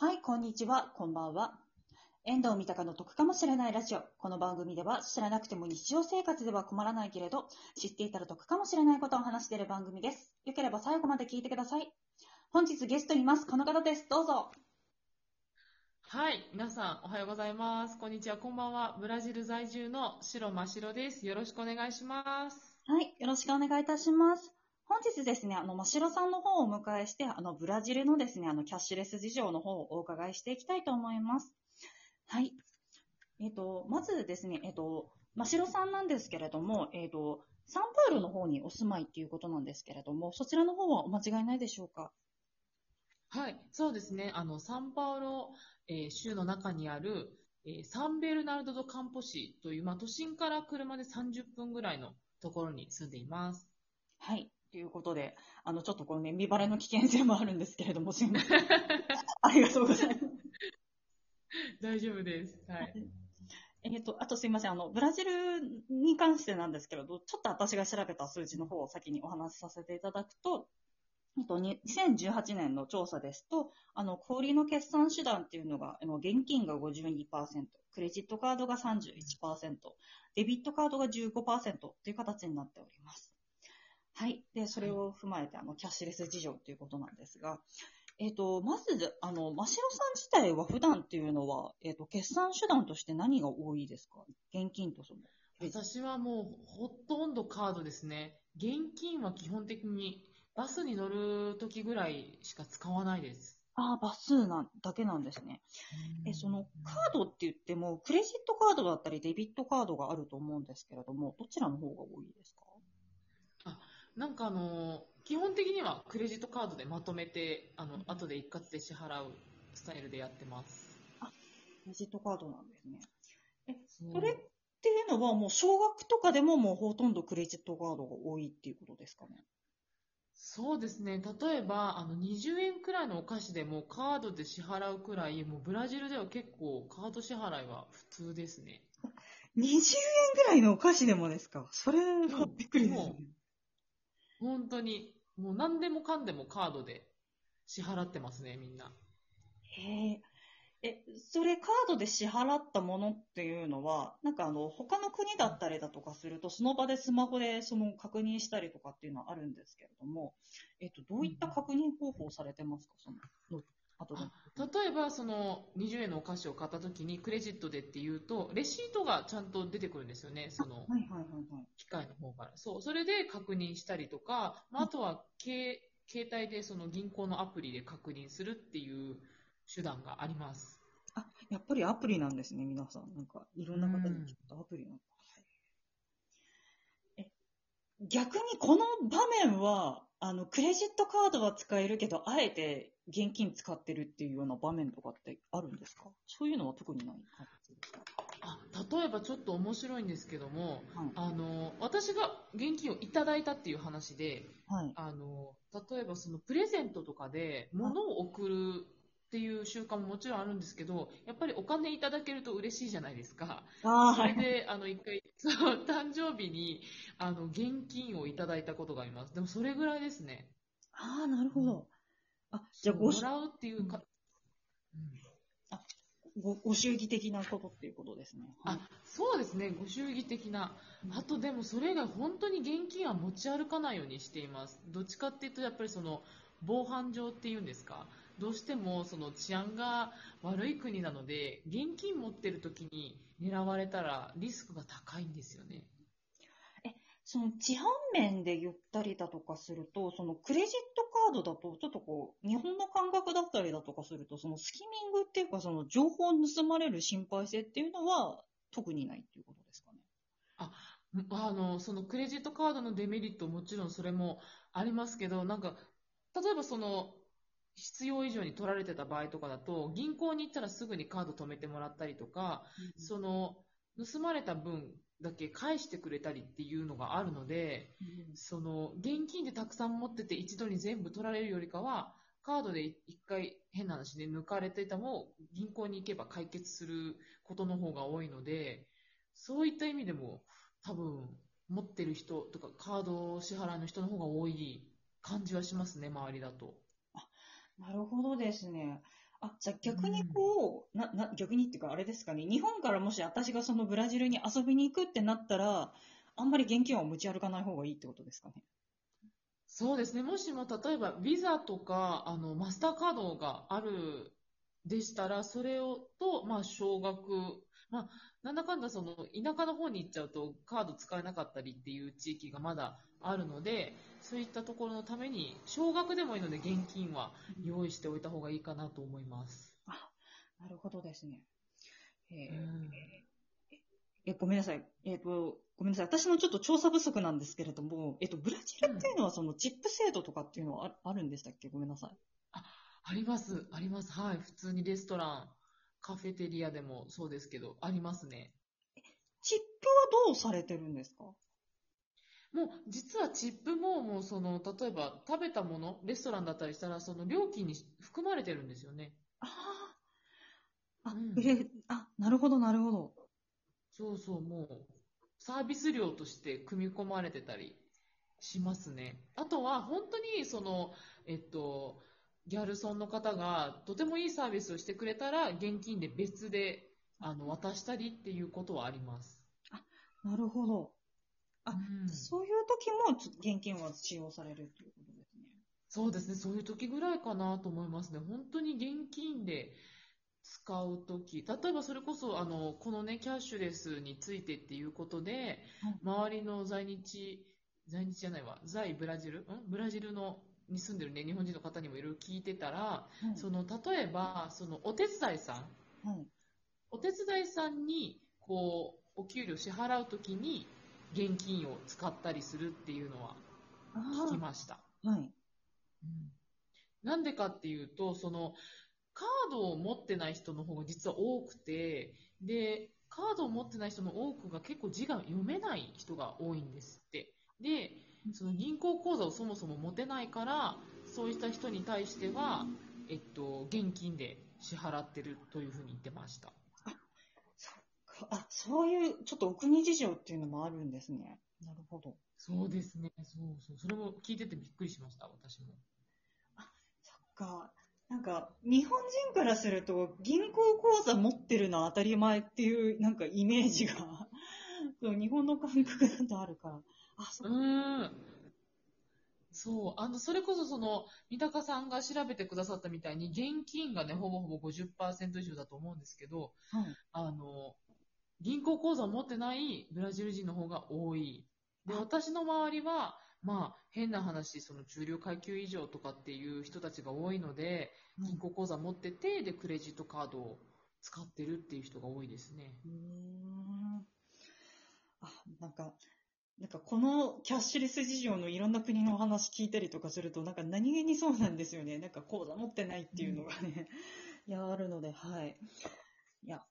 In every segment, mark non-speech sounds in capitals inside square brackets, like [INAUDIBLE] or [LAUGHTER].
はい、こんにちは、こんばんは。遠藤三鷹の得かもしれないラジオ。この番組では知らなくても日常生活では困らないけれど、知っていたら得かもしれないことを話している番組です。よければ最後まで聞いてください。本日ゲストにいます。この方です。どうぞ。はい、皆さんおはようございます。こんにちは、こんばんは。ブラジル在住の白真白です。よろしくお願いします。はい、よろしくお願いいたします。本日ですね、あの、ましろさんの方をお迎えして、あの、ブラジルのですね、あの、キャッシュレス事情の方をお伺いしていきたいと思います。はい。えっ、と、まずですね、えっ、と、ましろさんなんですけれども、えっ、と、サンパウロの方にお住まいっていうことなんですけれども、そちらの方はお間違いないでしょうか？はい、そうですね。あの、サンパウロ、えー州の中にある、えーサンベルナルド・ド・カンポ市という、まあ、都心から車で30分ぐらいのところに住んでいます。はい。ということで、あの、ちょっとこのね、見バレの危険性もあるんですけれども、すいません。[LAUGHS] ありがとうございます。大丈夫です。はい。えっ、と、あとすいません。あの、ブラジルに関してなんですけれど、ちょっと私が調べた数字の方を先にお話しさせていただくと、えっと、に2018年の調査ですと、あの、小売りの決算手段っていうのが、あの、現金が52%、クレジットカードが31%、デビットカードが15%という形になっております。はい。で、それを踏まえて、あの、キャッシュレス事情ということなんですが、えっ、と、まず、あの、真城さん自体は普段っていうのは、えっ、と、決算手段として何が多いですか？現金とその。私はもうほとんどカードですね。現金は基本的にバスに乗る時ぐらいしか使わないです。ああ、バスなんだけなんですね。え、その、カードって言っても、クレジットカードだったり、デビットカードがあると思うんですけれども、どちらの方が多いですか？なんかあの、基本的にはクレジットカードでまとめて、あのうん、後で一括で支払うスタイルでやってます。クレジットカードなんですね。え、そそれっていうのはもう、少額とかでももうほとんどクレジットカードが多いっていうことですかね？そうですね。例えば、あの、20円くらいのお菓子でもカードで支払うくらい、もうブラジルでは結構カード支払いは普通ですね。20円ぐらいのお菓子でもですか？それはびっくりですね。本当に、もう何でもかんでもカードで支払ってますね、みんな。へえ。それカードで支払ったものっていうのは、なんかあの、他の国だったりだとかすると、その場でスマホでその確認したりとかっていうのはあるんですけれども、えっと、どういった確認方法をされてますかそ、の後で。例えば、その20円のお菓子を買った時にクレジットでって言うと、レシートがちゃんと出てくるんですよね、その。機械の方から。そう、それで確認したりとか、まあ、あとは携携帯でその銀行のアプリで確認するっていう手段があります。あ、やっぱりアプリなんですね、皆さん。なんか、いろんな方に聞くとアプリなんだ。え、逆にこの場面は、あの、クレジットカードは使えるけど、あえて現金使ってるっていうような場面とかってあるんですか？そういうのは特にない感じですか？あ例えばちょっと面白いんですけども、はい。あの私が現金をいただいたっていう話で、はい。あの例えばそのプレゼントとかで物を送るっていう習慣ももちろんあるんですけど、やっぱりお金いただけると嬉しいじゃないですか。ああ、それはい。であの一回そう誕生日にあの現金をいただいたことがあります。でもそれぐらいですね。ああ、なるほど。あ、じゃあごし、もらうっていうか、うんご、ご祝儀的なことっていうことですね。あそうですね、ご祝儀的な。あとでもそれ以外本当に現金は持ち歩かないようにしています。どっちかっていうとやっぱりその防犯上っていうんですか。どうしてもその治安が悪い国なので、現金持ってる時に狙われたらリスクが高いんですよね。その治安面で言ったりだとかすると、そのクレジットカードだと、ちょっとこう、日本の感覚だったりだとかすると、そのスキミングっていうか、その情報を盗まれる心配性っていうのは特にないっていうことですかね。あの、そのクレジットカードのデメリットもちろんそれもありますけど、なんか、例えばその、必要以上に取られてた場合とかだと、銀行に行ったらすぐにカード止めてもらったりとか、その、盗まれた分だけ返してくれたりっていうのがあるので、うんその、現金でたくさん持ってて一度に全部取られるよりかは、カードで一回変な話で抜かれてたも銀行に行けば解決することの方が多いので、そういった意味でも多分持ってる人とかカード支払いの人の方が多い感じはしますね、周りだと。なるほどですね。あ、じゃあ逆にこう、な、な、逆にっていうかあれですかね、日本からもし私がそのブラジルに遊びに行くってなったら、あんまり現金は持ち歩かない方がいいってことですかね。そうですね。もしも例えばビザとか、あの、マスターカードがあるでしたら、それをと、まあ、少額、まあ、なんだかんだその、田舎の方に行っちゃうとカード使えなかったりっていう地域がまだあるので、そういったところのために、少額でもいいので現金は用意しておいた方がいいかなと思います。なるほどですね。えーうんえ、ごめんなさい。えっ、と、ごめんなさい。私のちょっと調査不足なんですけれども、えっ、と、ブラジルっていうのはそのチップ制度とかっていうのはああるんでしたっけ？ごめんなさい。あります、あります。はい。普通にレストラン、カフェテリアでもそうですけど、ありますね。チップはどうされてるんですか？もう、実はチップも、もうその、例えば食べたもの、レストランだったりしたら、その料金に含まれてるんですよね。ああ。あ、うんえーあ、なるほど、なるほど。そうそう、もう、サービス料として組み込まれてたりしますね。あとは、本当に、その、えっと、ギャルソンの方がとてもいいサービスをしてくれたら、現金で別で、あの、渡したりっていうことはあります。なるほど。あうんそういう時も現金は使用されるということですね。そうですね、そういう時ぐらいかなと思いますね。本当に現金で使う時、例えばそれこそ、あの、このね、キャッシュレスについてっていうことで、周りの在日、在日じゃないわ、在ブラジル？ん？ブラジルの、に住んでるね、日本人の方にもいろいろ聞いてたら、はいその、例えば、その、お手伝いさん、はい。お手伝いさんに、こう、お給料支払うときに、現金を使ったりするっていうのはあ聞きました。あ、はい。なんでかっていうと、その、カードを持ってない人の方が実は多くて、で、カードを持ってない人の多くが結構字が読めない人が多いんですって。で、その銀行口座をそもそも持てないから、そういった人に対しては、えっと、現金で支払ってるというふうに言ってました。そっかあ、そういう、ちょっとお国事情っていうのもあるんですね。なるほど。そうですね。そうそう。それも聞いててびっくりしました、私も。そっか。なんか、日本人からすると、銀行口座持ってるのは当たり前っていう、なんかイメージが、[LAUGHS] そう日本の感覚だとあるから。あ、そうっか。ーん。そう。あの、それこそその、三鷹さんが調べてくださったみたいに、現金がね、ほぼほぼ50%以上だと思うんですけど、はい。あの、銀行口座を持ってないブラジル人の方が多い。で、あ私の周りは、まあ、変な話、その中量階級以上とかっていう人たちが多いので、銀行口座持ってて、で、クレジットカードを使ってるっていう人が多いですね。うーん。あ、なんか、なんかこのキャッシュレス事情のいろんな国のお話聞いたりとかすると、なんか何気にそうなんですよね。なんか口座持ってないっていうのがね、[LAUGHS] いや、あるので、はい。いや、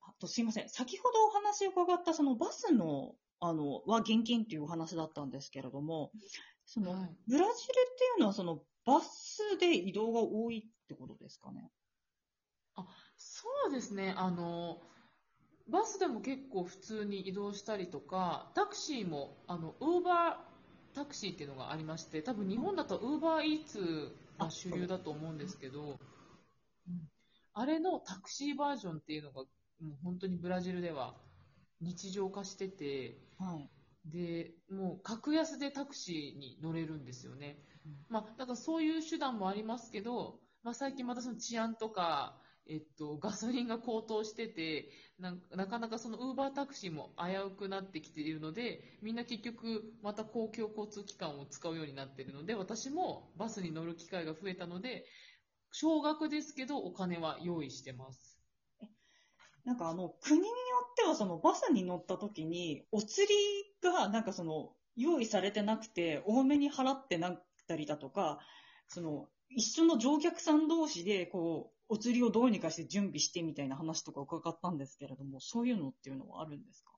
あとすいません。先ほどお話を伺ったそのバスの、あの、は現金っていうお話だったんですけれども、その、はいブラジルっていうのはそのバスで移動が多いってことですかね？そうですね、あの、バスでも結構普通に移動したりとか、タクシーも、あの、ウーバータクシーっていうのがありまして、多分日本だとウーバーイーツが主流だと思うんですけど、うんあれのタクシーバージョンっていうのが、もう本当にブラジルでは日常化してて、はい。で、もう格安でタクシーに乗れるんですよねうん。まあ、だからそういう手段もありますけど、まあ、最近またその治安とか、えっと、ガソリンが高騰してて、ななかなかそのウーバータクシーも危うくなってきているので、みんな結局また公共交通機関を使うようになっているので、私もバスに乗る機会が増えたので、少額ですけどお金は用意してます。なんかあの、国によってはそのバスに乗った時に、お釣りがなんかその、用意されてなくて、多めに払ってなったりだとか、その、一緒の乗客さん同士で、こう、お釣りをどうにかして準備してみたいな話とか伺ったんですけれども、そういうのっていうのはあるんですか？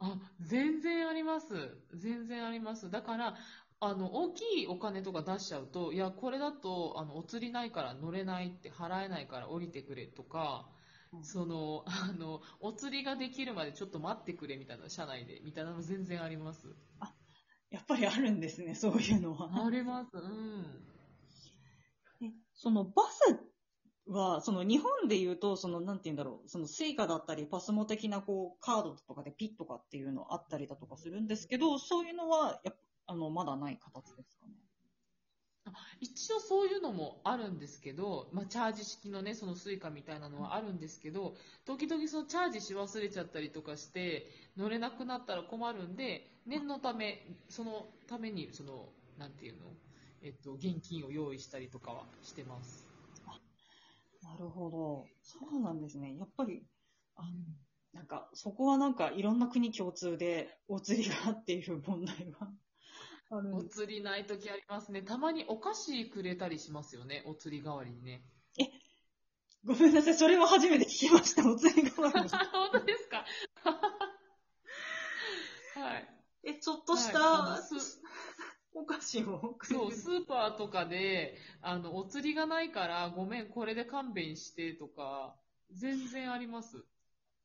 あ、全然あります。全然あります。だから、あの、大きいお金とか出しちゃうと、いや、これだと、あの、お釣りないから乗れないって、払えないから降りてくれとか、うんその、あの、お釣りができるまでちょっと待ってくれみたいな、車内で、みたいなの全然あります。やっぱりあるんですね、そういうのは。あります。うん。えそのバスは、その日本で言うと、その、なんて言うんだろう、そのスイカだったり、パスモ的なこう、カードとかでピッとかっていうのあったりだとかするんですけど、そういうのは、やっぱ、あの、まだない形ですかね。一応そういうのもあるんですけど、まあ、チャージ式のね、そのスイカみたいなのはあるんですけど、時々そのチャージし忘れちゃったりとかして、乗れなくなったら困るんで、念のため、そのために、その、なんていうの、えっと、現金を用意したりとかはしてます。なるほど。そうなんですね。やっぱり、あなんか、そこはなんか、いろんな国共通で、お釣りがっていう問題が [LAUGHS] あるんお。釣りない時ありますね。たまにお菓子くれたりしますよね、お釣り代わりにね。ごめんなさい、それは初めて聞きました。お釣り代わりに。[LAUGHS] 本当ですか？[LAUGHS] はい。え、ちょっとした、はいお菓子をくれるそう、スーパーとかで、あの、お釣りがないから、ごめん、これで勘弁してとか、全然あります。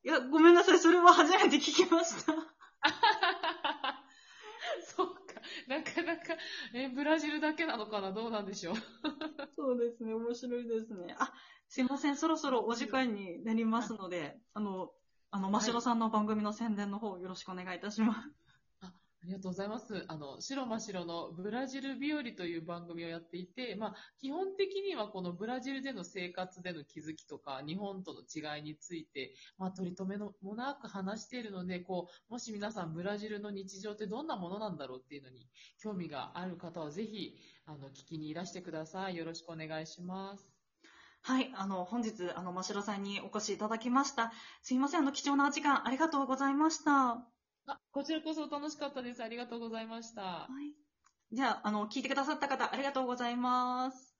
いや、ごめんなさい、それは初めて聞きました。[LAUGHS] そうか。なかなか、え、ブラジルだけなのかな？どうなんでしょう。[LAUGHS] そうですね、面白いですね。あ、すいません、そろそろお時間になりますので、あの、あの、ましろさんの番組の宣伝の方よろしくお願いいたします。ありがとうございます。あの、白真白のブラジル日和という番組をやっていて、まあ、基本的にはこのブラジルでの生活での気づきとか、日本との違いについて、まあ、取り留めのもなく話しているので、こう、もし皆さんブラジルの日常ってどんなものなんだろうっていうのに興味がある方はぜひ、あの、聞きにいらしてください。よろしくお願いします。はい、あの、本日、あの、ましろさんにお越しいただきました。すいません、あの、貴重なお時間ありがとうございました。あ、こちらこそ楽しかったです。ありがとうございました。はい。じゃあ、あの、聞いてくださった方、ありがとうございます。